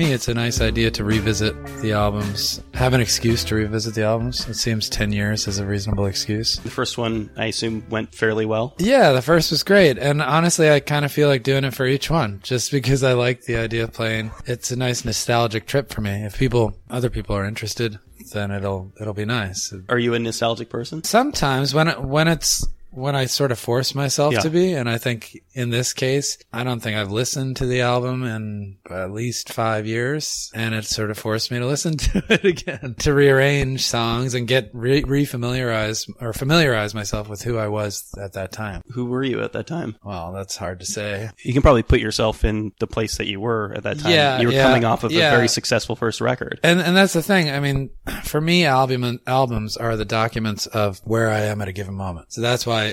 me, it's a nice idea to revisit the albums, have an excuse to revisit the albums. It seems 10 years is a reasonable excuse. The first one, I assume, went fairly well. Yeah, the first was great. And honestly, I kind of feel like doing it for each one just because I like the idea of playing. It's a nice nostalgic trip for me. If people, other people are interested, then it'll, it'll be nice. Are you a nostalgic person? Sometimes when it, when it's, when I sort of force myself Yeah. to be, and I think in this case, I don't think I've listened to the album in at least five years, and it sort of forced me to listen to it again, to rearrange songs and get re- refamiliarize or familiarize myself with who I was at that time. Who were you at that time? Well, that's hard to say. You can probably put yourself in the place that you were at that time. Yeah, you were yeah, coming off of yeah. a very successful first record. And and that's the thing. I mean, for me, album albums are the documents of where I am at a given moment. So that's why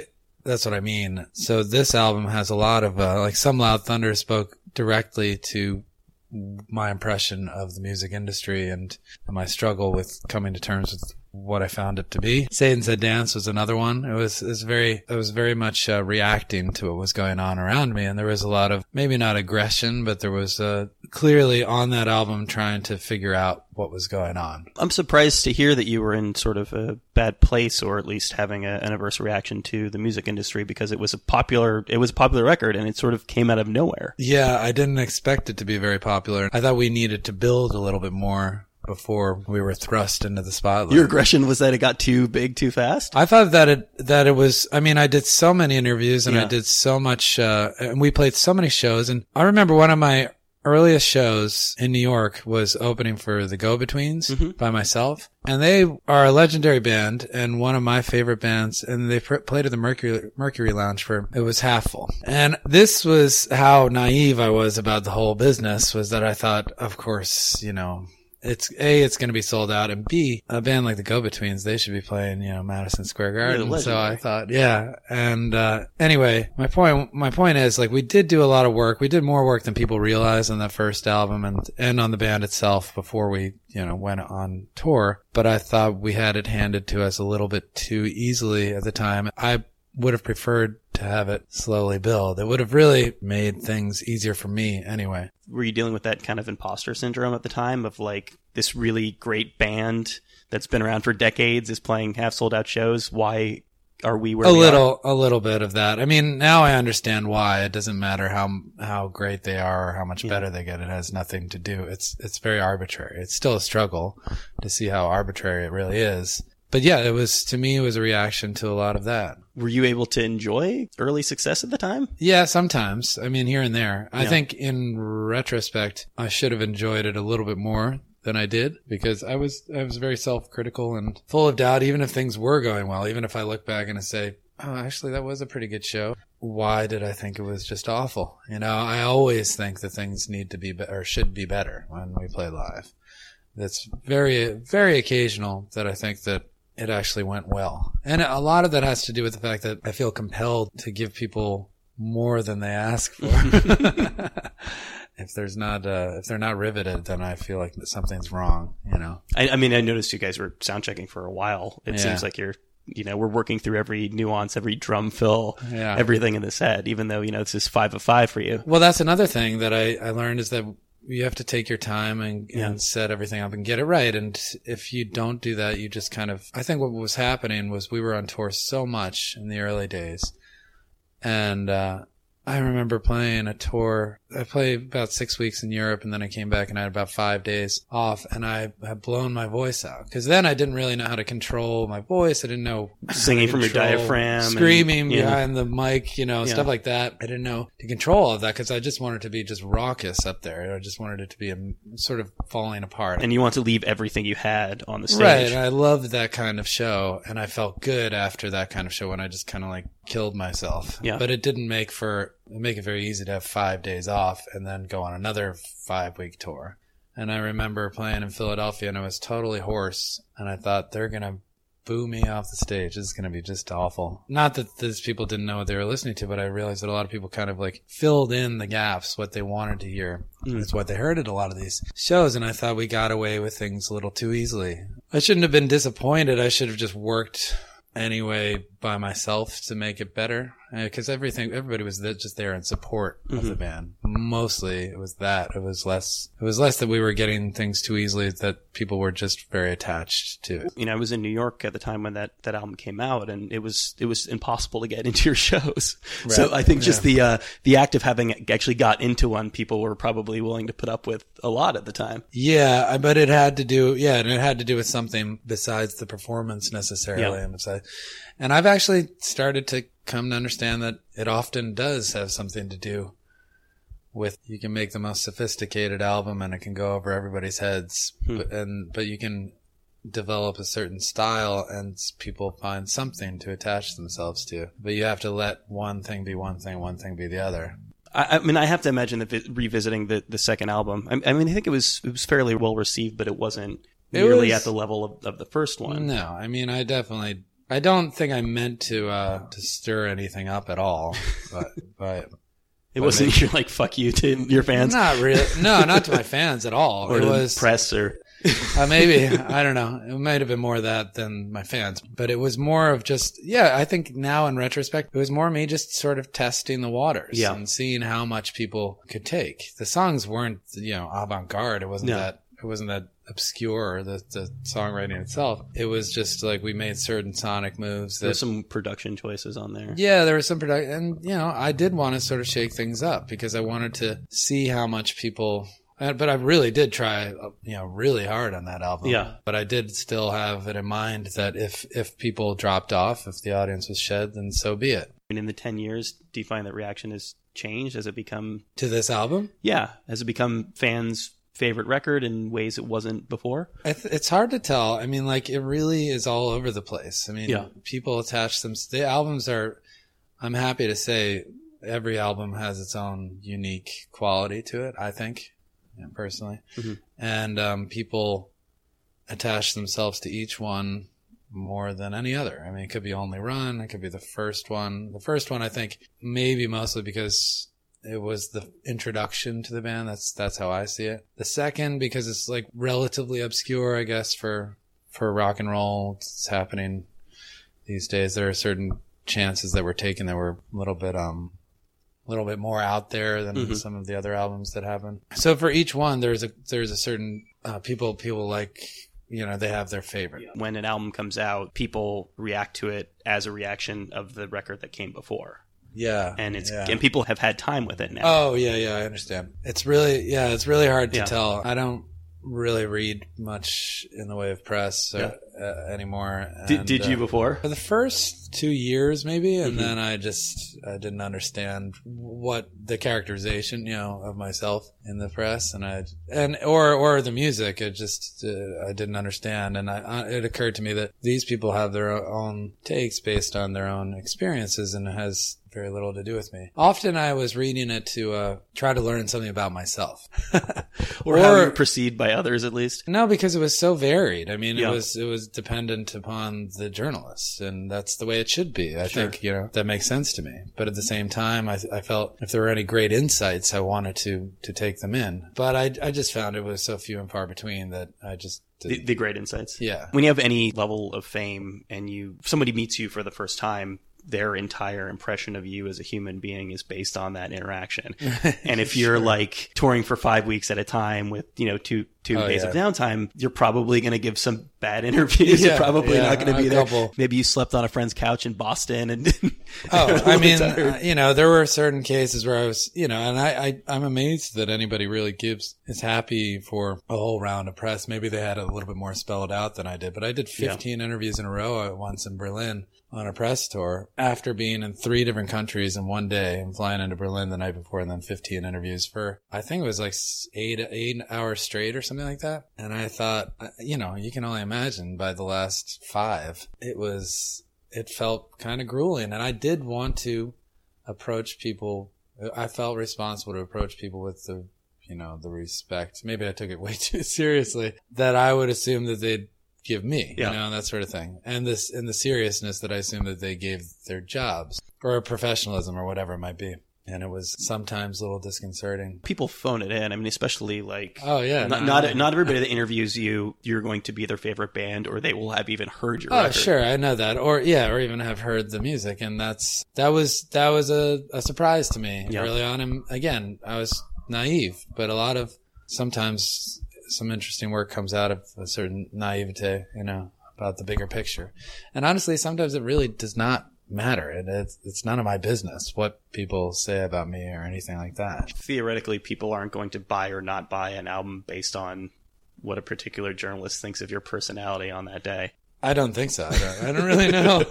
that's what I mean. So this album has a lot of uh, like some loud thunder spoke directly to my impression of the music industry and my struggle with coming to terms with what I found it to be. Satan Said Dance was another one. It was, it was very, it was very much uh, reacting to what was going on around me. And there was a lot of, maybe not aggression, but there was uh, clearly on that album trying to figure out what was going on. I'm surprised to hear that you were in sort of a bad place, or at least having a, an adverse reaction to the music industry, because it was a popular, it was a popular record, and it sort of came out of nowhere. Yeah, I didn't expect it to be very popular. I thought we needed to build a little bit more before we were thrust into the spotlight. Your aggression was that it got too big too fast. I thought that it that it was. I mean, I did so many interviews and I did so much, uh, and we played so many shows. And I remember one of my earliest shows in New York was opening for the Go Betweens by myself, and they are a legendary band and one of my favorite bands. And they pr- played at the Mercury Mercury Lounge for it was half full. And this was how naive I was about the whole business. Was that I thought, of course, you know, it's a it's going to be sold out and b a band like the go betweens they should be playing you know madison square garden so i thought yeah and uh anyway my point my point is like we did do a lot of work. We did more work than people realize on that first album and and on the band itself before we you know went on tour but i thought we had it handed to us a little bit too easily at the time. I would have preferred to have it slowly build. It would have really made things easier for me anyway. Were you dealing with that kind of imposter syndrome at the time of like this really great band that's been around for decades is playing half sold out shows? Why are we where a we little a little bit of that. I mean now i understand why. It doesn't matter how how great they are or how much better they get. It has nothing to do. It's it's very arbitrary. It's still a struggle to see how arbitrary it really is but yeah it was to me it was a reaction to a lot of that. Were you able to enjoy early success at the time? yeah sometimes. I mean here and there. I think in retrospect i should have enjoyed it a little bit more than I did because I was I was very self-critical and full of doubt even if things were going well even if I look back and I say oh actually that was a pretty good show. Why did I think it was just awful? You know I always think that things need to be be- or should be better when we play live. That's very very occasional that I think that it actually went well and a lot of that has to do with the fact that I feel compelled to give people more than they ask for if there's not uh, if they're not riveted then I feel like something's wrong you know I, I mean, I noticed you guys were sound checking for a while. It Yeah. seems like you're, you know, we're working through every nuance, every drum fill, Yeah. everything in the set, even though, you know, this is five of five for you. Well, that's another thing that I, I learned is that you have to take your time and, Yeah. and set everything up and get it right. And if you don't do that, you just kind of, I think what was happening was we were on tour so much in the early days. And, uh, I remember playing a tour. I played about six weeks in Europe and then I came back and I had about five days off and I had blown my voice out. Cause then I didn't really know how to control my voice. I didn't know Singing from your diaphragm and- screaming yeah. behind the mic, you know, Yeah. stuff like that. I didn't know to control all of that because I just wanted to be just raucous up there. I just wanted it to be a, sort of falling apart. And you want to leave everything you had on the stage. Right, and I loved that kind of show, and I felt good after that kind of show when I just kind of like killed myself. Yeah. But it didn't make for make it very easy to have five days off and then go on another five week tour. And I remember playing in Philadelphia, and I was totally hoarse, and I thought they're gonna boo me off the stage. This is gonna be just awful. Not that these people didn't know what they were listening to, but I realized that a lot of people kind of like filled in the gaps, what they wanted to hear. Mm. It's what they heard at a lot of these shows, and I thought we got away with things a little too easily. I shouldn't have been disappointed. I should have just worked anyway by myself to make it better. Because everything, everybody was just there in support of the band. Mostly, it was that. It was less. It was less that we were getting things too easily. That people were just very attached to it. You know, I was in New York at the time when that, that album came out, and it was it was impossible to get into your shows. So I think just the uh, the act of having actually got into one, people were probably willing to put up with a lot at the time. Yeah, I- but it had to do, yeah, and it had to do with something besides the performance necessarily. Yeah. And besides, and I've actually started to come to understand that it often does have something to do with you can make the most sophisticated album and it can go over everybody's heads, hmm. but, and but you can develop a certain style and people find something to attach themselves to. But you have to let one thing be one thing, one thing be the other. I, I mean, I have to imagine that vi- revisiting the, the second album. I, I mean, I think it was it was fairly well received, but it wasn't It nearly was- at the level of, of the first one. No, I mean, I definitely, I don't think I meant to, uh, to stir anything up at all, but, but It wasn't you're like fuck you to your fans not really, no, not to my fans at all. or it was, the press or uh, maybe, I don't know. It might have been more of that than my fans, but it was more of just, yeah, I think now in retrospect, it was more me just sort of testing the waters Yeah. and seeing how much people could take. The songs weren't, you know, avant garde. It wasn't No. that, it wasn't that obscure, the, the songwriting itself. It was just like we made certain sonic moves that there's some production choices on there. Yeah, there was some production, and you know, I did want to sort of shake things up because I wanted to see how much people. uh, But I really did try, you know, really hard on that album. Yeah. But I did still have it in mind that if if people dropped off, if the audience was shed, then so be it. And in the ten years, do you find that reaction has changed? Has it become To this album, yeah? Has it become fans' favorite record in ways it wasn't before? It's hard to tell. I mean, like it really is all over the place. I mean, Yeah. people attach them. The albums are. I'm happy to say every album has its own unique quality to it. I think, personally, Mhm. and um, people attach themselves to each one more than any other. I mean, it could be Only Run. It could be the first one. The first one, I think, maybe mostly because it was the introduction to the band. That's that's how I see it. The second, because it's like relatively obscure, I guess for for rock and roll. It's happening these days. There are certain chances that were taken that were a little bit um a little bit more out there than Mhm. some of the other albums that happen. So for each one, there's a there's a certain uh, people people like you know they have their favorite. When an album comes out, people react to it as a reaction of the record that came before, Yeah, and it's yeah. and people have had time with it now. Oh yeah, yeah, I understand. It's really yeah, it's really hard to Yeah. tell. I don't really read much in the way of press uh, uh, anymore. did, and, did you uh, before? for the first two years maybe and Mhm. then i just i didn't understand what the characterization you know of myself in the press and i and or or the music it just uh, i didn't understand and i uh, it occurred to me that these people have their own takes based on their own experiences and has very little to do with me often i was reading it to uh try to learn something about myself Or, how you perceived by others, at least. no, because it was so varied. I mean, Yeah. it was it was dependent upon the journalists, and that's the way it should be. I Sure. think you know that makes sense to me. But at the same time, I, I felt if there were any great insights, I wanted to to take them in. But I I just found it was so few and far between that I just The, the great insights. yeah. When you have any level of fame and you somebody meets you for the first time, their entire impression of you as a human being is based on that interaction. And if you're Sure. like touring for five weeks at a time with, you know, two two Oh, days yeah. of downtime, you're probably going to give some bad interviews. Yeah, you're probably yeah, not going to be there. couple. Maybe you slept on a friend's couch in Boston and Oh, I mean, uh, you know, there were certain cases where I was, you know, and I, I, I'm amazed that anybody really gives, is happy for a whole round of press. Maybe they had a little bit more spelled out than I did, but I did 15 interviews in a row once in Berlin on a press tour after being in three different countries in one day and flying into Berlin the night before and then 15 interviews for, I think it was like eight, eight hours straight or something like that. And I thought, uh, you know, you can only imagine by the last five, it was, it felt kind of grueling. And I did want to approach people. I felt responsible to approach people with the, you know, the respect. Maybe I took it way too seriously that I would assume that they'd give me, Yeah. you know, and that sort of thing. And this, and the seriousness that I assume that they gave their jobs or professionalism or whatever it might be. and it was sometimes a little disconcerting. People phone it in. I mean, especially like Oh yeah, not no, not, not everybody that interviews you, you're going to be their favorite band, or they will have even heard your Oh record. sure, I know that, or yeah, or even have heard the music, and that's that was that was a, a surprise to me Yeah. early on. And again, I was naive, but a lot of sometimes some interesting work comes out of a certain naivete, you know, about the bigger picture. And honestly, sometimes it really does not matter. It, it's it's none of my business what people say about me or anything like that. Theoretically, people aren't going to buy or not buy an album based on what a particular journalist thinks of your personality on that day. I don't think so. I don't, I don't really know.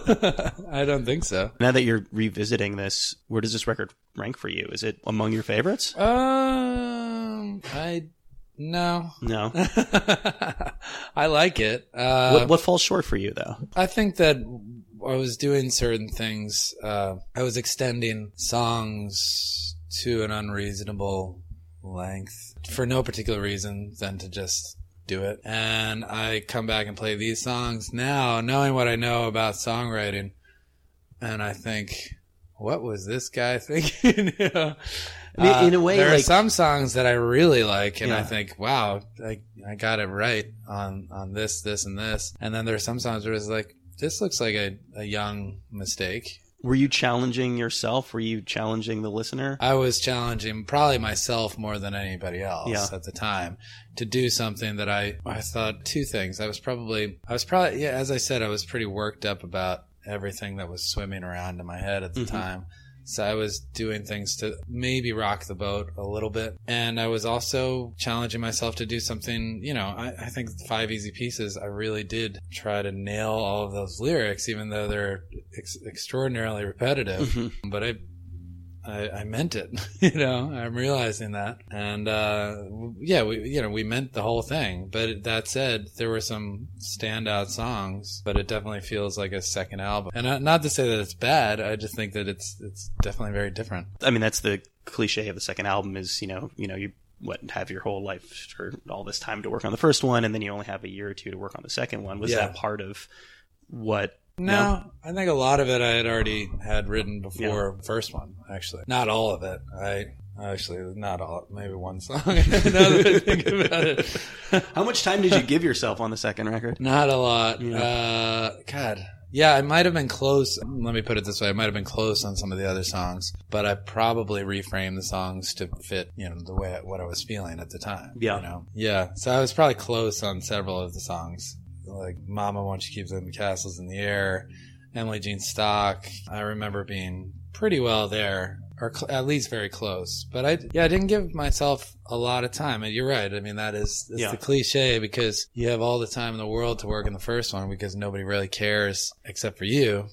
I don't think so. Now that you're revisiting this, where does this record rank for you? Is it among your favorites? Um, I no. No. I like it. Uh, what, what falls short for you, though? I think that I was doing certain things. Uh, I was extending songs to an unreasonable length for no particular reason than to just do it. And I come back and play these songs now, knowing what I know about songwriting, and I think, what was this guy thinking? You know? Mean, in a way, there are some songs that I really like, and I think, wow, I, I got it right on on this, this, and this. And then there are some songs where it's like, this looks like a, a young mistake. Were you challenging yourself? Were you challenging the listener? I was challenging probably myself more than anybody else Yeah. at the time to do something that I I thought two things. I was probably I was probably yeah, as I said, I was pretty worked up about everything that was swimming around in my head at the Mhm. time. So I was doing things to maybe rock the boat a little bit. And I was also challenging myself to do something, you know, I, I think five easy pieces, I really did try to nail all of those lyrics, even though they're ex- extraordinarily repetitive Mhm. but I, I, I meant it. you know, I'm realizing that, and uh, yeah, we, you know, we meant the whole thing. But that said, there were some standout songs, but it definitely feels like a second album. And not, not to say that it's bad. I just think that it's it's definitely very different. I mean, that's the cliche of the second album is, you know, you know, you what have your whole life or all this time to work on the first one, and then you only have a year or two to work on the second one. Was Yeah. that part of what? No, I think a lot of it I had already had written before the first one. Actually, not all of it. I actually not all. Maybe one song. now that I think about it. How much time did you give yourself on the second record? Not a lot. Yeah. Uh, God. Yeah, I might have been close. Let me put it this way: I might have been close on some of the other songs, but I probably reframed the songs to fit, you know, the way what I was feeling at the time. Yeah. you know, yeah. So I was probably close on several of the songs, like "Mama Won't You Keep Them Castles in the Air," Emily Jean Stock. I remember being pretty well there, or cl- at least very close. But I, yeah, I didn't give myself a lot of time. And you're right. I mean, that is it's Yeah. the cliche because you have all the time in the world to work in the first one because nobody really cares except for you.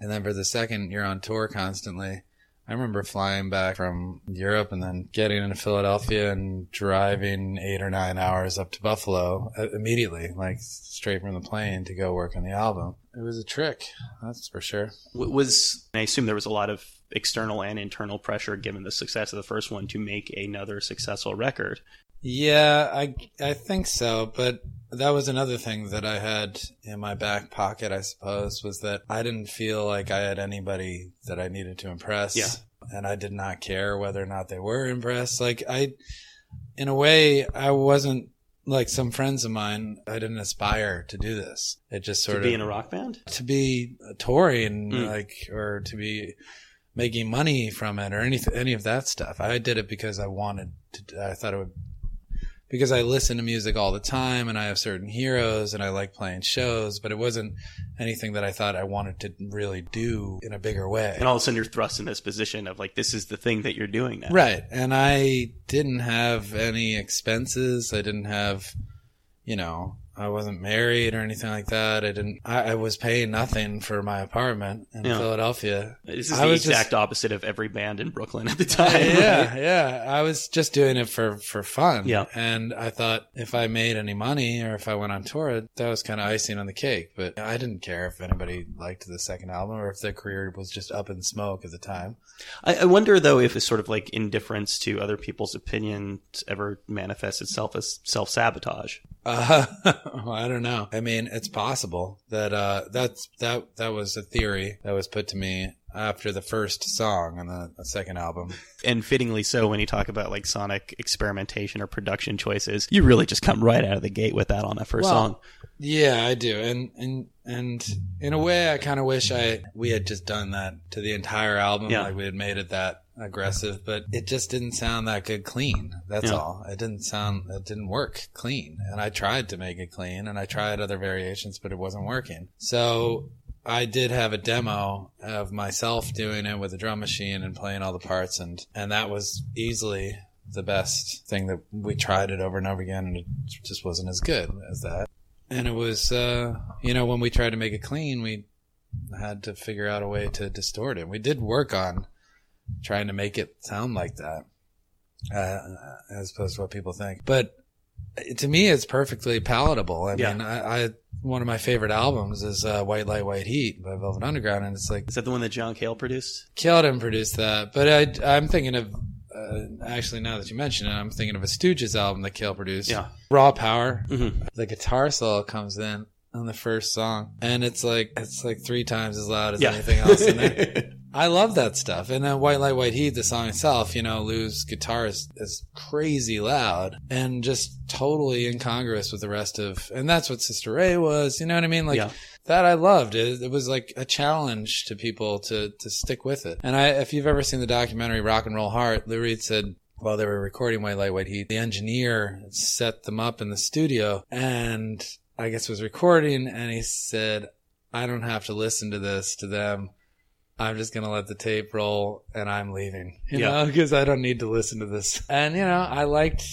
And then for the second, you're on tour constantly. I remember flying back from Europe and then getting into Philadelphia and driving eight or nine hours up to Buffalo uh, immediately, like straight from the plane to go work on the album. It was a trick, that's for sure. W- Was I assume there was a lot of external and internal pressure given the success of the first one to make another successful record. Yeah, I I think so, but that was another thing that I had in my back pocket, I suppose, was that I didn't feel like I had anybody that I needed to impress. Yeah. And I did not care whether or not they were impressed. Like I in a way I wasn't like some friends of mine, I didn't aspire to do this. It just sort to of be in a rock band? to be a touring Mm. like or to be making money from it or any any of that stuff. I did it because I wanted to I thought it would because I listen to music all the time and I have certain heroes and I like playing shows, but it wasn't anything that I thought I wanted to really do in a bigger way. And all of a sudden you're thrust in this position of like, this is the thing that you're doing now. Right. And I didn't have any expenses. I didn't have, you know, I wasn't married or anything like that. I didn't, I, I was paying nothing for my apartment in Yeah. Philadelphia. This is I the was just- exact opposite of every band in Brooklyn at the time. yeah, yeah. I was just doing it for, for fun. Yeah. And I thought if I made any money or if I went on tour, that was kind of icing on the cake. But I didn't care if anybody liked the second album or if their career was just up in smoke at the time. I, I wonder though if a sort of like indifference to other people's opinions ever manifests itself as self sabotage. Uh, I don't know. I mean, it's possible that uh, that's that that was a theory that was put to me after the first song on the, the second album. And fittingly so, when you talk about like sonic experimentation or production choices, you really just come right out of the gate with that on that first Well, song. Yeah, I do, and and and in a way, I kind of wish I we had just done that to the entire album, Yeah. like we had made it that aggressive, but it just didn't sound that good clean. That's Yeah. all. It didn't sound, it didn't work clean, and I tried to make it clean, and I tried other variations, but it wasn't working. So. I did have a demo of myself doing it with a drum machine and playing all the parts, and and that was easily the best thing that we tried it over and over again, and it just wasn't as good as that and it was uh you know when we tried to make it clean we had to figure out a way to distort it we did work on trying to make it sound like that uh, as opposed to what people think but to me it's perfectly palatable i Yeah. mean I, I one of my favorite albums is uh, white light white heat by velvet underground and it's like Is that the one that John Cale produced? Cale didn't produce that, but I, I'm thinking of uh, actually now that you mention it, I'm thinking of a Stooges album that Cale produced. Yeah. Raw Power. Mhm. The guitar solo comes in on the first song, and it's like it's like three times as loud as Yeah. anything else in there. I love that stuff. And then White Light, White Heat, the song itself, you know, Lou's guitar is, is crazy loud and just totally incongruous with the rest of, and that's what Sister Ray was. You know what I mean? Like Yeah. that I loved. It, it was like a challenge to people to, to stick with it. And I, if you've ever seen the documentary Rock and Roll Heart, Lou Reed said, while they were recording White Light, White Heat, the engineer set them up in the studio and I guess was recording and he said, I don't have to listen to this to them. I'm just gonna let the tape roll and I'm leaving, you Yeah. know, because I don't need to listen to this. And you know, I liked,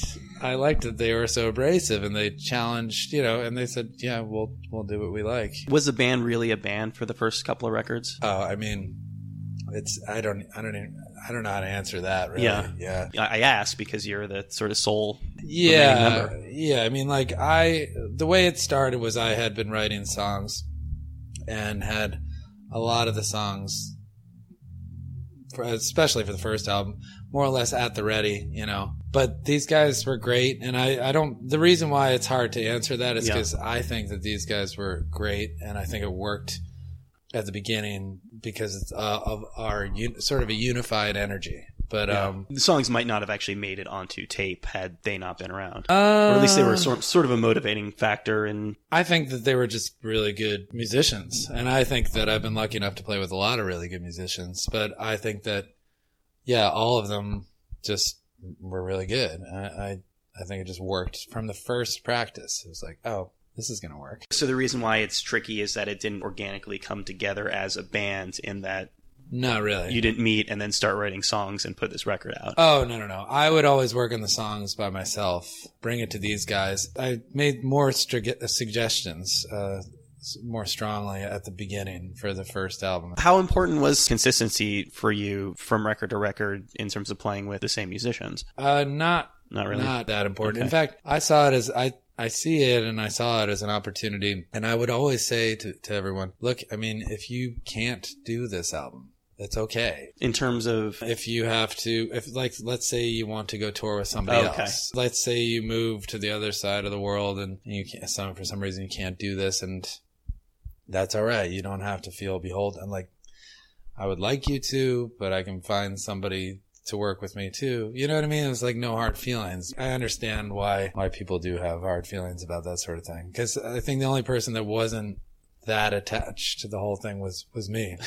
I liked that they were so abrasive and they challenged, you know, and they said, yeah, we'll we'll do what we like. Was the band really a band for the first couple of records? Oh, I mean, it's I don't I don't even I don't know how to answer that. Really. Yeah. yeah. I asked because you're the sort of sole. Yeah, yeah. I mean, like I, the way it started was I had been writing songs, and had a lot of the songs, for, especially for the first album, more or less at the ready, you know. But these guys were great, and I, I don't. The reason why it's hard to answer that is Yeah. because I think that these guys were great, and I think it worked at the beginning because it's uh, of our un, sort of a unified energy. But um, The songs might not have actually made it onto tape had they not been around. uh, or at least they were sort, sort of a motivating factor And I think that they were just really good musicians, and I think that I've been lucky enough to play with a lot of really good musicians. But I think that, yeah, all of them just were really good. I, I, I think it just worked from the first practice. It was like, oh, this is gonna work. So the reason why it's tricky is that it didn't organically come together as a band in that Not really. you didn't meet and then start writing songs and put this record out. Oh no no no! I would always work on the songs by myself. Bring it to these guys. I made more strig- suggestions, uh, more strongly at the beginning for the first album. How important was consistency for you from record to record in terms of playing with the same musicians? Uh, not Not really. Not that important. Okay. In fact, I saw it as I I see it and I saw it as an opportunity. And I would always say to, to everyone, look, I mean, if you can't do this album, it's okay. in terms of If you have to, if like, let's say you want to go tour with somebody oh, Okay. else. Let's say you move to the other side of the world and you can't, some, for some reason you can't do this and that's all right. You don't have to feel beholden. Like, I would like you to, but I can find somebody to work with me too. You know what I mean? It's like no hard feelings. I understand why why people do have hard feelings about that sort of thing because I think the only person that wasn't that attached to the whole thing was was me.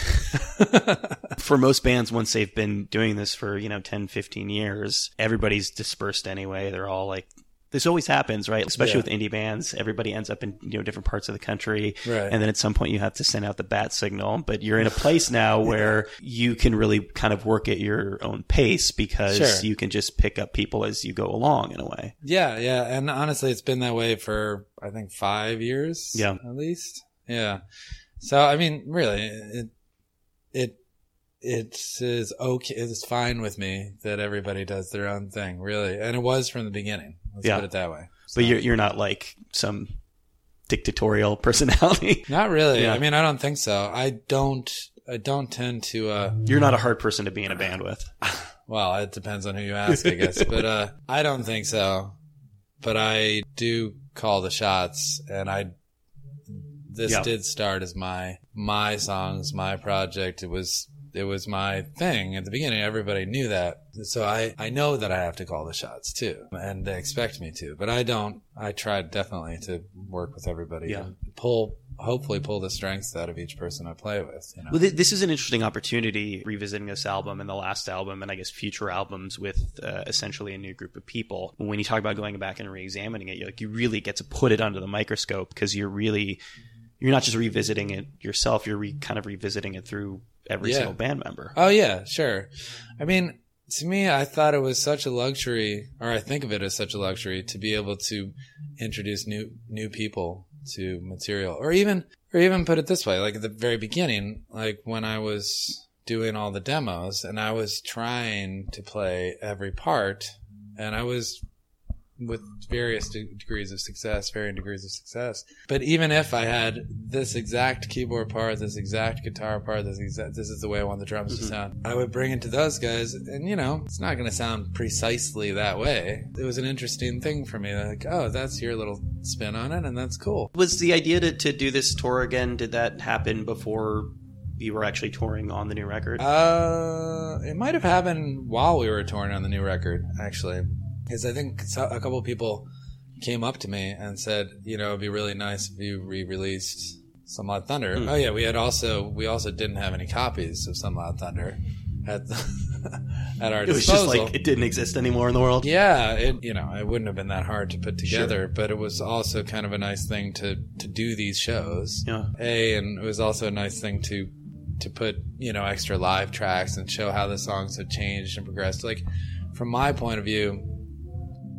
for most bands once they've been doing this for you know 10 15 years everybody's dispersed anyway they're all like this always happens right especially Yeah. with indie bands everybody ends up in you know different parts of the country Right. and then at some point you have to send out the bat signal but you're in a place now where you can really kind of work at your own pace because Sure. you can just pick up people as you go along in a way yeah, yeah, and honestly, it's been that way for I think five years. Yeah. at least. Yeah. So I mean, really, it it it is okay. It's fine with me that everybody does their own thing, really, and it was from the beginning. Let's Yeah. put it that way. but So- you're, you're not like some dictatorial personality Not really. Yeah. I mean, I don't think so. I don't. I don't tend to. uh you're not a hard person to be in a band with Well, it depends on who you ask, I guess. but uh I don't think so. But I do call the shots, and I. This Yeah. did start as my my songs, my project. It was it was my thing at the beginning. Everybody knew that. So I, I know that I have to call the shots too, and they expect me to, but I don't. I tried definitely to work with everybody Yeah. and pull, hopefully pull the strengths out of each person I play with. You know? Well, th- this is an interesting opportunity revisiting this album and the last album, and I guess future albums with uh, essentially a new group of people. When you talk about going back and re-examining it, you like you really get to put it under the microscope because you're really you're not just revisiting it yourself; you're re- kind of revisiting it through every Yeah. single band member. Oh yeah, sure. I mean, to me, I thought it was such a luxury, or I think of it as such a luxury to be able to introduce new new people to material, or even or even put it this way, like at the very beginning, like when I was doing all the demos and I was trying to play every part, and I was with various de- degrees of success, varying degrees of success. But even if I had this exact keyboard part, this exact guitar part, this exact, this is the way I want the drums to sound, I would bring it to those guys, and you know, it's not going to sound precisely that way. It was an interesting thing for me, like, oh, that's your little spin on it, and that's cool. Was the idea to, to do this tour again? Did that happen before you were actually touring on the new record? Uh, it might have happened while we were touring on the new record, actually, because I think a couple of people came up to me and said, you know, it'd be really nice if you re-released Some Loud Thunder. Hmm. Oh yeah, we had also we also didn't have any copies of Some Loud Thunder at the, at our it was disposal. just like it didn't exist anymore in the world. Yeah, it you know it wouldn't have been that hard to put together, but it was also kind of a nice thing to to do these shows. Yeah. A and it was also a nice thing to to put you know extra live tracks and show how the songs have changed and progressed. Like from my point of view,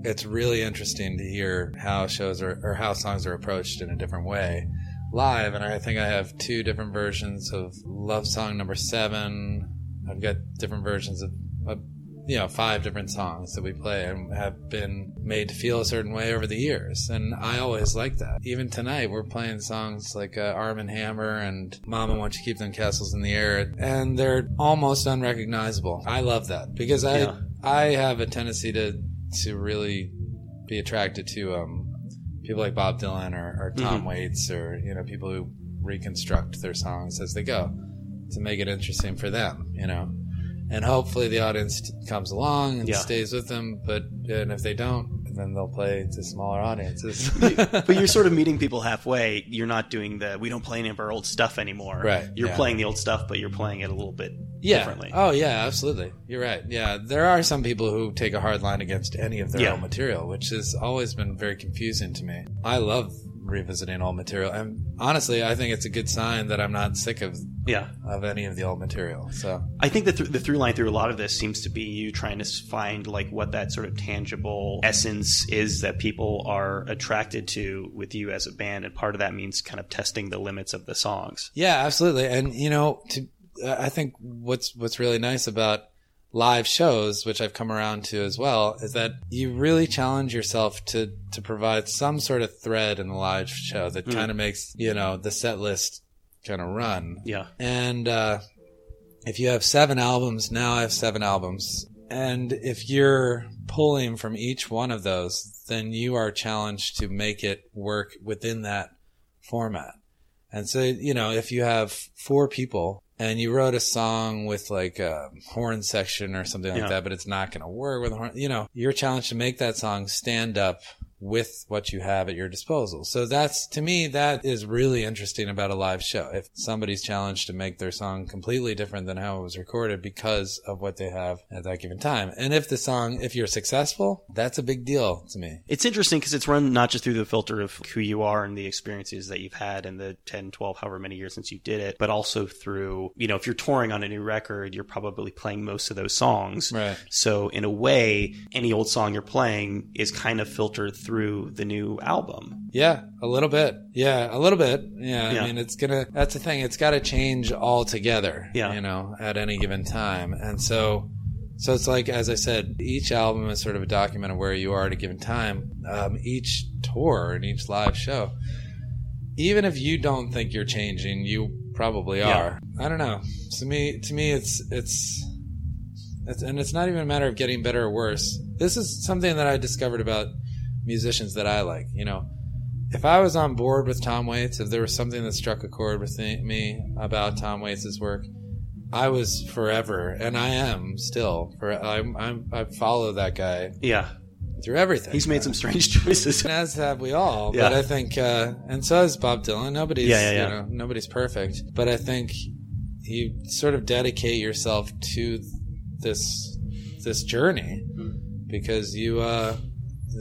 it's really interesting to hear how shows are or how songs are approached in a different way live. And I think I have two different versions of Love Song Number Seven. I've got different versions of, of you know five different songs that we play and have been made to feel a certain way over the years and i always like that even tonight we're playing songs like uh, arm and hammer and mama won't you keep them castles in the air and they're almost unrecognizable i love that because i Yeah. i have a tendency to to really be attracted to um people like bob dylan or, or tom waits or you know people who reconstruct their songs as they go to make it interesting for them you know and hopefully the audience comes along and Yeah. stays with them. But and if they don't, then they'll play to smaller audiences. but you're sort of meeting people halfway. You're not doing the we don't play any of our old stuff anymore. Right, You're yeah. playing the old stuff, but you're playing it a little bit yeah. differently. Oh yeah, absolutely. You're right. Yeah, there are some people who take a hard line against any of their Yeah. old material, which has always been very confusing to me. I love revisiting old material, and honestly, I think it's a good sign that I'm not sick of yeah. of any of the old material. So I think that th- the through line through a lot of this seems to be you trying to find like what that sort of tangible essence is that people are attracted to with you as a band, and part of that means kind of testing the limits of the songs. Yeah, absolutely. And you know, to I think what's what's really nice about live shows, which I've come around to as well, is that you really challenge yourself to to provide some sort of thread in the live show that kind of makes you know the set list kind of run. Yeah. And uh, if you have seven albums, now I have seven albums. And if you're pulling from each one of those, then you are challenged to make it work within that format. And so, you know, if you have four people and you wrote a song with like a horn section or something like Yeah. that, but it's not going to work with a horn, you know, you're challenged to make that song stand up with what you have at your disposal. So that's, to me, that is really interesting about a live show. If somebody's challenged to make their song completely different than how it was recorded because of what they have at that given time. And if the song, if you're successful, that's a big deal to me. It's interesting because it's run not just through the filter of who you are and the experiences that you've had in the 10, 12, however many years since you did it, but also through, you know, if you're touring on a new record, you're probably playing most of those songs. Right. So in a way, any old song you're playing is kind of filtered through the new album. Yeah, a little bit. Yeah, a little bit. Yeah, Yeah. I mean, it's gonna. That's the thing. It's got to change altogether. Yeah. you know, at any given time, and so, so it's like as I said, each album is sort of a document of where you are at a given time. Um, each tour and each live show, even if you don't think you're changing, you probably Yeah. are. I don't know. To me, to me, it's it's. It's, and it's not even a matter of getting better or worse. This is something that I discovered about musicians that I like. You know, if I was on board with Tom Waits, if there was something that struck a chord with me about Tom Waits's work, I was forever, and I am still. For I'm, I'm I follow that guy Yeah. through everything. He's made some strange choices. as have we all. Yeah. But I think, uh, and so has Bob Dylan. Nobody's, Yeah, yeah, yeah. you know, nobody's perfect. But I think you sort of dedicate yourself to this this journey Hmm. because you uh,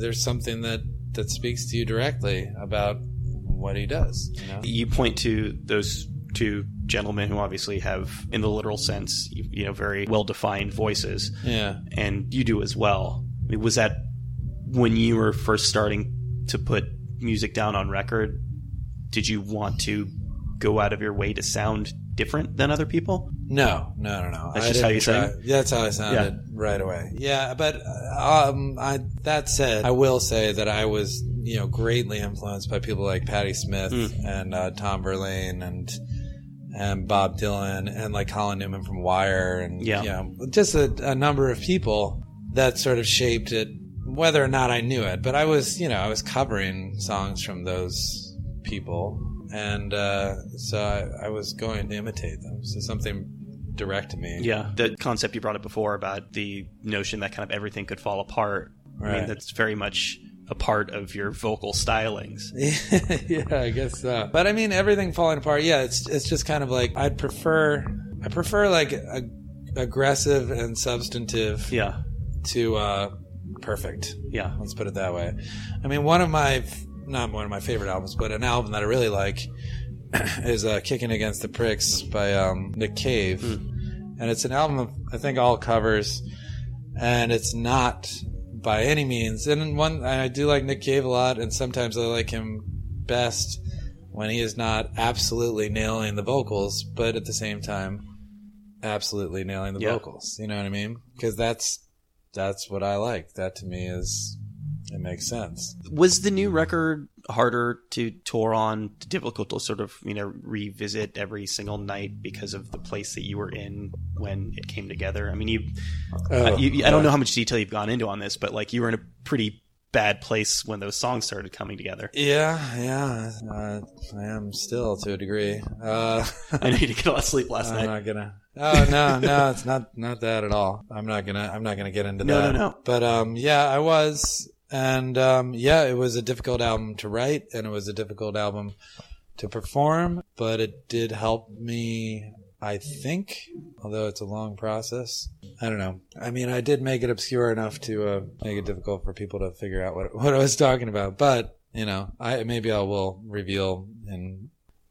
there's something that that speaks to you directly about what he does. You know? You point to those two gentlemen who obviously have, in the literal sense, you, you know, very well defined voices, Yeah. and you do as well. I mean, was that when you were first starting to put music down on record? Did you want to go out of your way to sound different than other people? No, no, no, no. That's I just how you try- sang? Yeah, that's how I sounded right away. Yeah, but um, I that said, I will say that I was you know greatly influenced by people like Patti Smith Hmm. and uh, Tom Verlaine and and Bob Dylan and like Colin Newman from Wire and Yeah. you know just a, a number of people that sort of shaped it, whether or not I knew it. But I was you know I was covering songs from those people. And uh, so I, I was going to imitate them. So something direct to me. Yeah. The concept you brought up before about the notion that kind of everything could fall apart. I mean, Right. that's very much a part of your vocal stylings. yeah, I guess so. But I mean, everything falling apart. Yeah, it's it's just kind of like I'd prefer I prefer like a, aggressive and substantive Yeah. to uh, perfect. Yeah. Let's put it that way. I mean, one of my not one of my favorite albums, but an album that I really like is uh, "Kicking Against the Pricks" by um, Nick Cave, and it's an album of I think all covers, and it's not by any means. And one I do like Nick Cave a lot, and sometimes I like him best when he is not absolutely nailing the vocals, but at the same time, absolutely nailing the Yeah. vocals. You know what I mean? Because that's that's what I like. That to me is it makes sense. Was the new record harder to tour on, difficult to sort of, you know, revisit every single night because of the place that you were in when it came together? I mean, you, Oh, you, you- I don't know how much detail you've gone into on this, but like you were in a pretty bad place when those songs started coming together. Yeah, yeah, uh, I am still to a degree. Uh, I need to get a lot of sleep last night. I'm not gonna. Oh no, no, it's not not that at all. I'm not gonna. I'm not gonna get into No, that. no, no. But um, yeah, I was, and um, yeah, it was a difficult album to write, and it was a difficult album to perform. But it did help me, I think, although it's a long process. I don't know. I mean, I did make it obscure enough to uh, make it difficult for people to figure out what what I was talking about. But you know, I maybe I will reveal in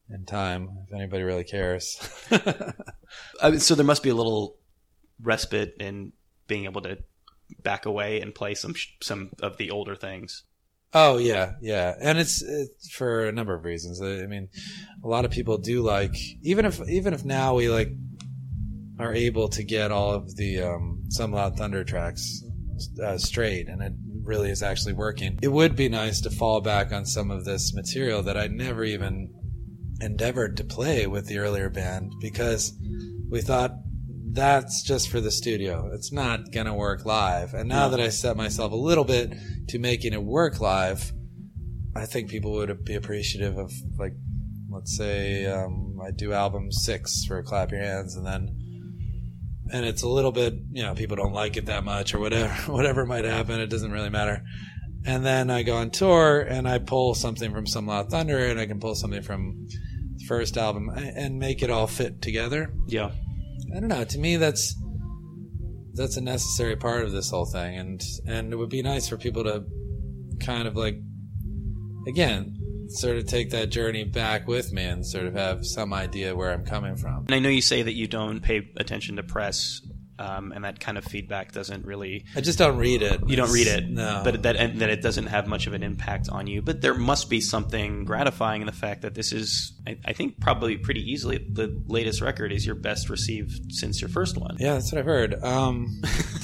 in time if anybody really cares. I mean, so there must be a little respite in being able to back away and play some some of the older things. Oh yeah, yeah, and it's, it's for a number of reasons. I mean, a lot of people do like even if even if now we like are able to get all of the um, some loud thunder tracks uh, straight, and it really is actually working. It would be nice to fall back on some of this material that I never even endeavored to play with the earlier band because we thought that's just for the studio. It's not going to work live. And now that I set myself a little bit to making it work live, I think people would be appreciative of like, let's say, um, I do album six for Clap Your Hands and then, and it's a little bit, you know, people don't like it that much or whatever, whatever might happen. It doesn't really matter. And then I go on tour and I pull something from Some Loud Thunder and I can pull something from the first album and make it all fit together. Yeah. I don't know. To me, that's that's a necessary part of this whole thing, and and it would be nice for people to kind of like, again, sort of take that journey back with me and sort of have some idea where I'm coming from. And I know you say that you don't pay attention to press, um, and that kind of feedback doesn't really. I just don't read it. You don't read it, no. but that and that it doesn't have much of an impact on you. But there must be something gratifying in the fact that this is, I, I think, probably pretty easily the latest record is your best received since your first one. yeah, that's what I've heard. Um,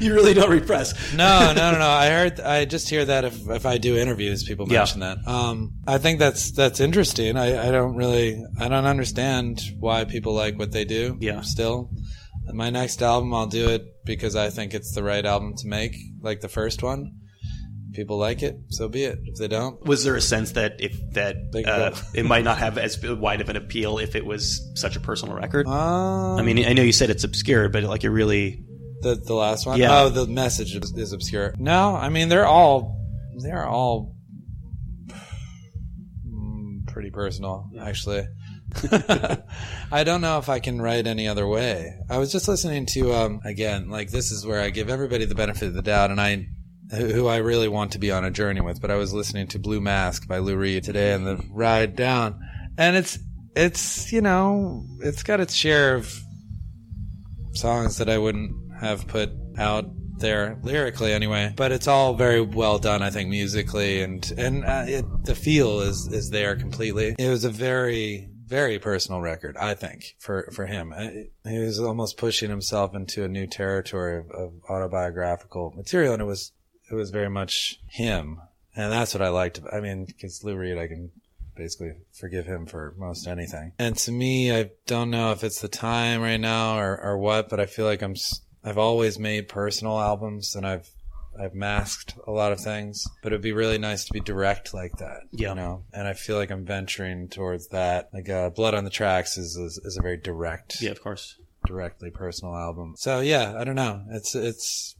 you really don't repress. no, no, no, no. I heard. I just hear that if if I do interviews, people Yeah. mention that. Um, I think that's that's interesting. I, I don't really. I don't understand why people like what they do. Yeah. Still, my next album, I'll do it because I think it's the right album to make, like the first one. people like it, so be it. If they don't, Was there a sense that if that uh, it might not have as wide of an appeal if it was such a personal record? um, I mean, I know you said it's obscure, but like you're really the the last one. Yeah. Oh, the message is, is obscure. No, I mean they're all they're all mm, pretty personal, actually. I don't know if I can write any other way. I was just listening to um again, like this is where I give everybody the benefit of the doubt, and I who I really want to be on a journey with. But I was listening to Blue Mask by Lou Reed today on the ride down, and it's it's you know it's got its share of songs that I wouldn't have put out there lyrically anyway but it's all very well done i think musically and and uh, it, the feel is is there completely it was a very very personal record i think for for him Uh, he was almost pushing himself into a new territory of, of autobiographical material and it was it was very much him and that's what i liked i mean because lou reed i can basically forgive him for most anything. And to me, I don't know if it's the time right now or, or what, but I feel like I'm, I've always made personal albums and I've, I've masked a lot of things, but it'd be really nice to be direct like that. Yeah. You know, and I feel like I'm venturing towards that. Like, uh, Blood on the Tracks is, is, is a very direct, yeah, of course. directly personal album. So yeah, I don't know. It's, it's,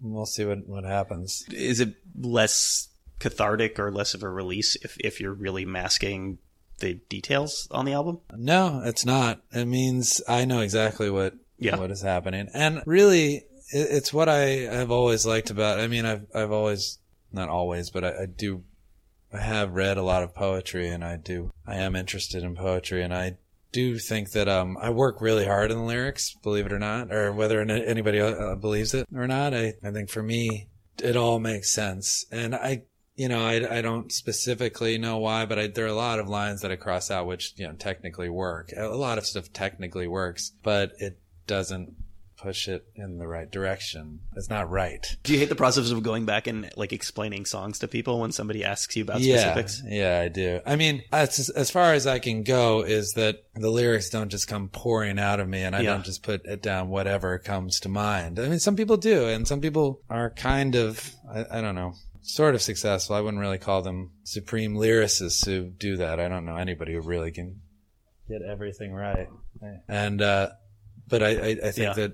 we'll see what, what happens. Is it less cathartic or less of a release if if you're really masking the details on the album? No, it's not. It means I know exactly what Yeah. what is happening, and really, it, it's what I have always liked about. I mean, I've I've always not always, but I, I do. I have read a lot of poetry, and I do. I am interested in poetry, and I do think that um I work really hard in the lyrics, believe it or not, or whether anybody uh, believes it or not. I I think for me, it all makes sense, and I you know, I, I don't specifically know why, but I, there are a lot of lines that I cross out, which, you know, technically work. A lot of stuff technically works, but it doesn't push it in the right direction. It's not right. Do you hate the process of going back and like explaining songs to people when somebody asks you about yeah, specifics? yeah, I do. I mean, as, as far as I can go is that the lyrics don't just come pouring out of me and I Yeah. don't just put it down whatever comes to mind. I mean, some people do, and some people are kind of, I, I don't know, sort of successful. I wouldn't really call them supreme lyricists who do that. I don't know anybody who really can get everything right. And, uh, but I, I, I think Yeah. that,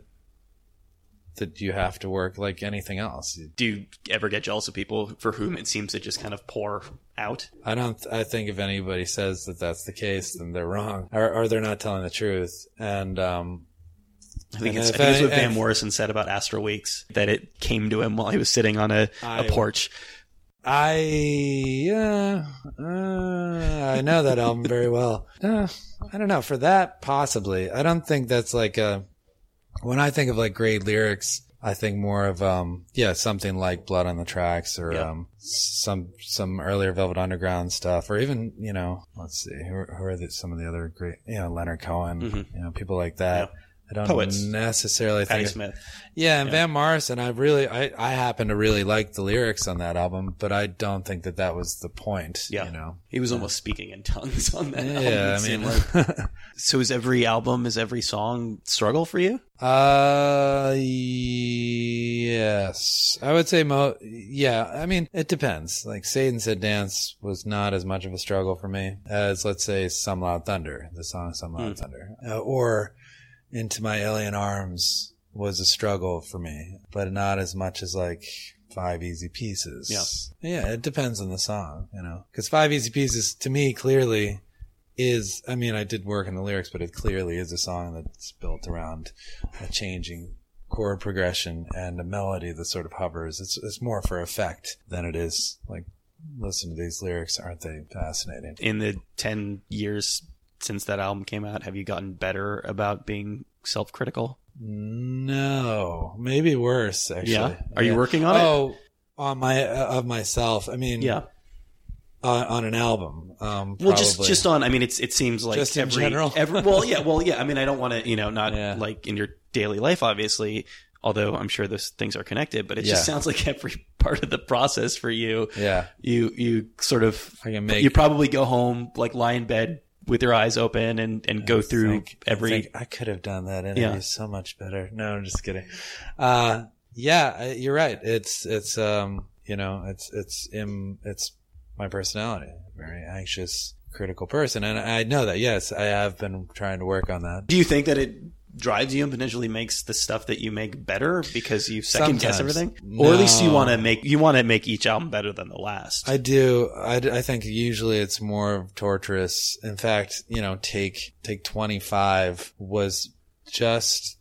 that you have to work like anything else. Do you ever get jealous of people for whom it seems to just kind of pour out? I don't. I think if anybody says that that's the case, then they're wrong, or, or they're not telling the truth. And um, I think And it's, I think it's what Van Morrison said about Astral Weeks that it came to him while he was sitting on a, a I- porch. I yeah, uh, I know that album very well. Uh, I don't know for that possibly. I don't think that's like a. When I think of like great lyrics, I think more of um yeah something like Blood on the Tracks or Yeah. um some some earlier Velvet Underground stuff or even you know let's see who, who are the, some of the other great you know Leonard Cohen Mhm. you know people like that. I don't Poets. necessarily Patti think Smith. yeah, and Yeah. Van Morrison, I really, I, I happen to really like the lyrics on that album, but I don't think that that was the point. Yeah. you know. He was almost speaking in tongues on that album. Yeah, I mean, like. So is every album, is every song struggle for you? uh, yes, I would say mo. Yeah, I mean, it depends. Like Satan said, dance was not as much of a struggle for me as let's say "Some Loud Thunder," the song "Some Loud Hmm. Thunder," uh, or "Into My Alien Arms" was a struggle for me, but not as much as like five easy pieces. Yeah. Yeah, it depends on the song, you know. Because five easy pieces to me clearly is I mean, I did work in the lyrics, but it clearly is a song that's built around a changing chord progression and a melody that sort of hovers. It's it's more for effect than it is like listen to these lyrics, aren't they fascinating? In the 10 years since that album came out, have you gotten better about being self critical? No, maybe worse actually. Yeah? Are you working on it? Oh, on my uh, of myself. I mean, Yeah. on, on an album. Um, Well, just just on. I mean, it's it seems like Just in general? every well, yeah, well, yeah. I mean, I don't want to, you know, not Yeah. like in your daily life, obviously. Although I'm sure those things are connected, but it just sounds like every part of the process for you, yeah. you you sort of I can make you probably go home like lie in bed with your eyes open and and go through think- I every. think I could have done that interview Yeah. so much better. No, I'm just kidding. Uh, yeah, you're right. It's it's um You know, it's it's in it's my personality. Very anxious, critical person, and I know that. Yes, I have been trying to work on that. Do you think that it drives you and potentially makes the stuff that you make better because you second guess Sometimes. everything, or at least you want to make you want to make each album better than the last? I do. I think usually it's more torturous. In fact, you know, take take twenty five was just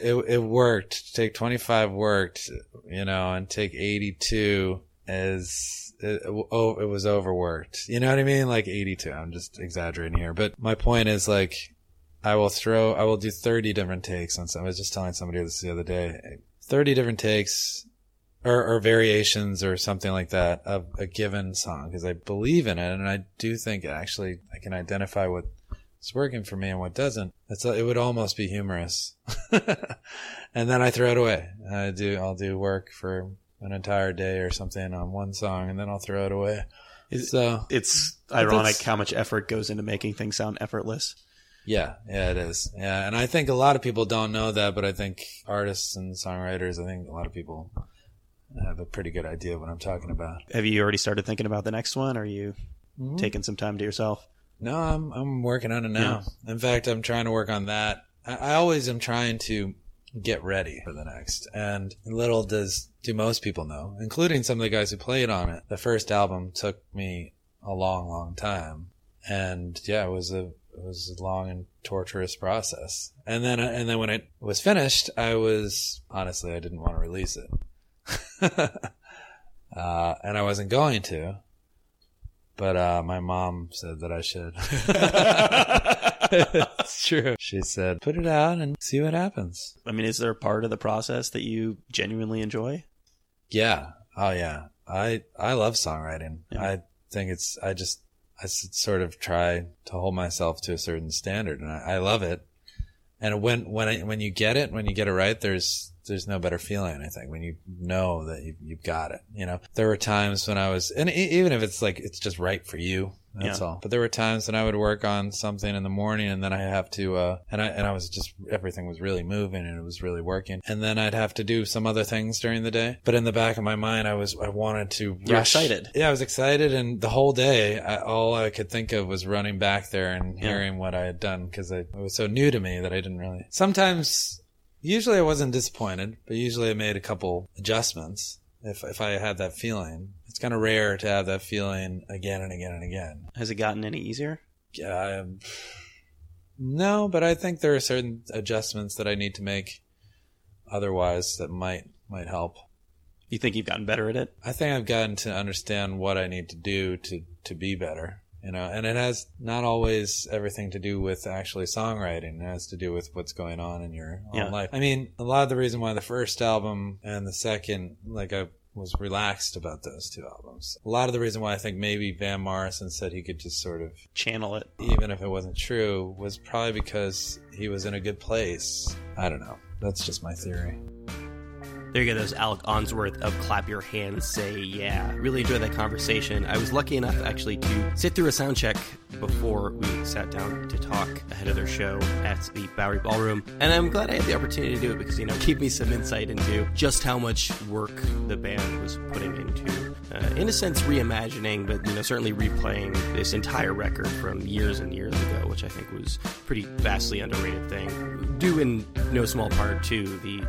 it. It worked. Take twenty five worked. You know, and take eighty two is it, oh it was overworked. You know what I mean? Like eighty two. I'm just exaggerating here, but my point is like. I will throw, I will do 30 different takes on some. I was just telling somebody this the other day. 30 different takes or, or variations or something like that of a given song because I believe in it and I do think actually I can identify what's working for me and what doesn't. It's it would almost be humorous, and then I throw it away. I do I'll do work for an entire day or something on one song and then I'll throw it away. Is- so it's ironic how much effort goes into making things sound effortless. Yeah, yeah, it is. Yeah, and I think a lot of people don't know that, but I think artists and songwriters, I think a lot of people have a pretty good idea of what I'm talking about. Have you already started thinking about the next one? Or are you Mm-hmm. taking some time to yourself? No, I'm I'm working on it now. In fact, I'm trying to work on that. I, I always am trying to get ready for the next. And little does do most people know, including some of the guys who played on it. The first album took me a long, long time, and yeah, it was a it was a long and torturous process. And then and then when it was finished, I was honestly I didn't want to release it, uh, and I wasn't going to. But uh, my mom said that I should. it's true. She said, "Put it out and see what happens." I mean, is there a part of the process that you genuinely enjoy? Yeah. Oh yeah. I I love songwriting. Yeah. I think it's I just I sort of try to hold myself to a certain standard, and I, I love it. And when when I, when you get it, when you get it right, there's there's no better feeling. I think when you know that you you've got it. You know, there were times when I was, and even if it's like it's just right for you, that's Yeah. all. But there were times when I would work on something in the morning, and then I have to, uh, and I and I was just everything was really moving and it was really working, and then I'd have to do some other things during the day. But in the back of my mind, I was I wanted to. You're rush. excited. Yeah, I was excited, and the whole day, I, all I could think of was running back there and Yeah. hearing what I had done because it was so new to me that I didn't really. Sometimes, usually, I wasn't disappointed, but usually I made a couple adjustments if if I had that feeling. It's kind of rare to have that feeling again and again and again. Has it gotten any easier? Yeah, um, no, but I think there are certain adjustments that I need to make otherwise that might might help. You think you've gotten better at it? I think I've gotten to understand what I need to do to to be better. You know, and it has not always everything to do with actually songwriting. It has to do with what's going on in your own Yeah. life. I mean, a lot of the reason why the first album and the second, like I was relaxed about those two albums. A lot of the reason why I think maybe Van Morrison said he could just sort of Channel it. even if it wasn't true, was probably because he was in a good place. I don't know. That's just my theory. There you go. Those Alec Ounsworth of Clap Your Hands Say Yeah. Really enjoyed that conversation. I was lucky enough actually to sit through a sound check before we sat down to talk ahead of their show at the Bowery Ballroom. And I'm glad I had the opportunity to do it because, you know, gave me some insight into just how much work the band was putting into, uh, in a sense, reimagining, but, you know, certainly replaying this entire record from years and years ago, which I think was a pretty vastly underrated thing. Due in no small part to the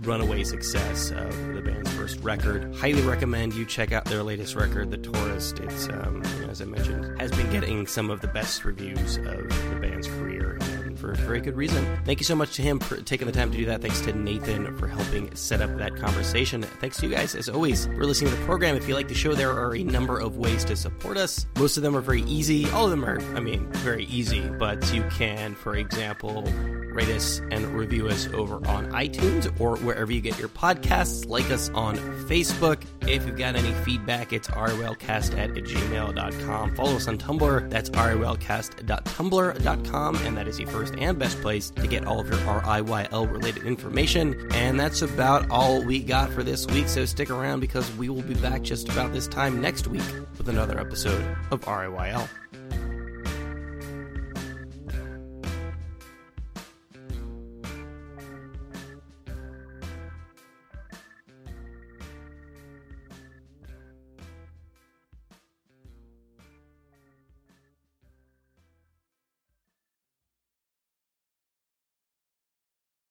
runaway success of the band's first record. Highly recommend you check out their latest record, The Tourist. It's, um, you know, as I mentioned, has been getting some of the best reviews of the band's career, for very good reason. Thank you so much to him for taking the time to do that. Thanks to Nathan for helping set up that conversation. Thanks to you guys, as always, for listening to the program. If you like the show, there are a number of ways to support us. Most of them are very easy. All of them are, I mean, very easy, but you can, for example, rate us and review us over on iTunes or wherever you get your podcasts. Like us on Facebook. If you've got any feedback, it's riylcast at gmail.com. Follow us on Tumblr. That's riylcast.tumblr.com. And that is the first and best place to get all of your RIYL related information. And that's about all we got for this week. So stick around because we will be back just about this time next week with another episode of RIYL.